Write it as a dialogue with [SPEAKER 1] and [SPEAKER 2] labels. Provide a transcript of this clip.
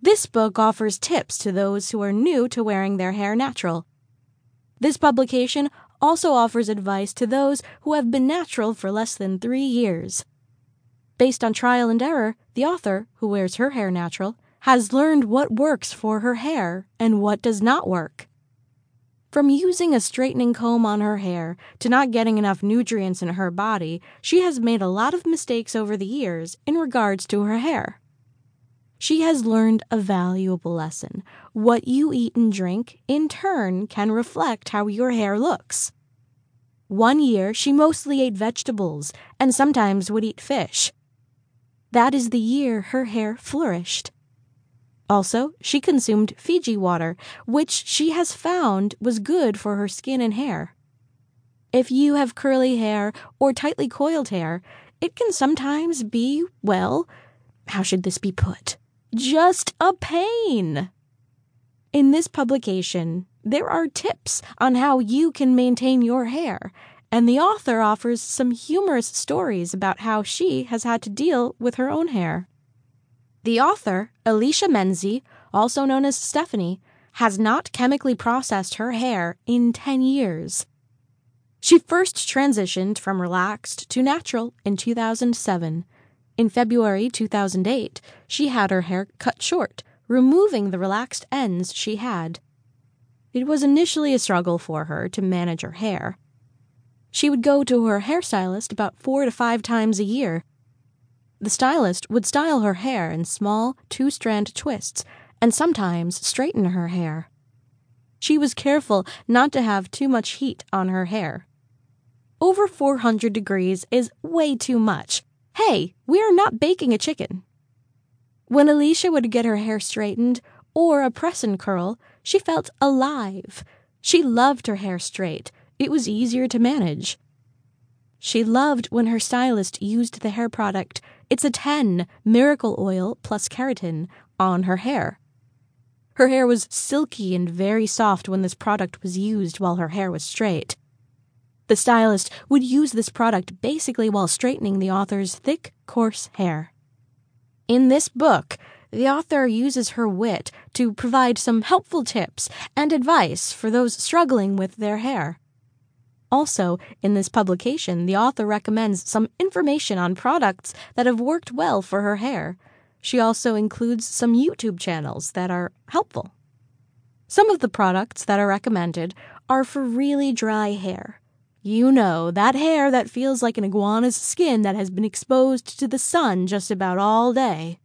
[SPEAKER 1] This book offers tips to those who are new to wearing their hair natural. This publication also offers advice to those who have been natural for less than three years. Based on trial and error, the author, who wears her hair natural, has learned what works for her hair and what does not work. From using a straightening comb on her hair to not getting enough nutrients in her body, she has made a lot of mistakes over the years in regards to her hair. She has learned a valuable lesson. What you eat and drink, in turn, can reflect how your hair looks. One year, she mostly ate vegetables and sometimes would eat fish. That is the year her hair flourished. Also, she consumed Fiji water, which she has found was good for her skin and hair. If you have curly hair or tightly coiled hair, it can sometimes be, well, how should this be put? Just a pain. In this publication, there are tips on how you can maintain your hair, and the author offers some humorous stories about how she has had to deal with her own hair. The author, Alicia Mendsey, also known as Stephanie, has not chemically processed her hair in 10 years. She first transitioned from relaxed to natural in 2007. In February 2008, she had her hair cut short, removing the relaxed ends she had. It was initially a struggle for her to manage her hair. She would go to her hairstylist about four to five times a year the stylist would style her hair in small, two strand twists and sometimes straighten her hair. She was careful not to have too much heat on her hair. Over 400 degrees is way too much. Hey, we are not baking a chicken. When Alicia would get her hair straightened or a press and curl, she felt alive. She loved her hair straight. It was easier to manage. She loved when her stylist used the hair product It's a 10 Miracle Oil plus Keratin on her hair. Her hair was silky and very soft when this product was used while her hair was straight. The stylist would use this product basically while straightening the author's thick, coarse hair. In this book, the author uses her wit to provide some helpful tips and advice for those struggling with their hair. Also, in this publication, the author recommends some information on products that have worked well for her hair. She also includes some YouTube channels that are helpful. Some of the products that are recommended are for really dry hair. You know, that hair that feels like an iguana's skin that has been exposed to the sun just about all day.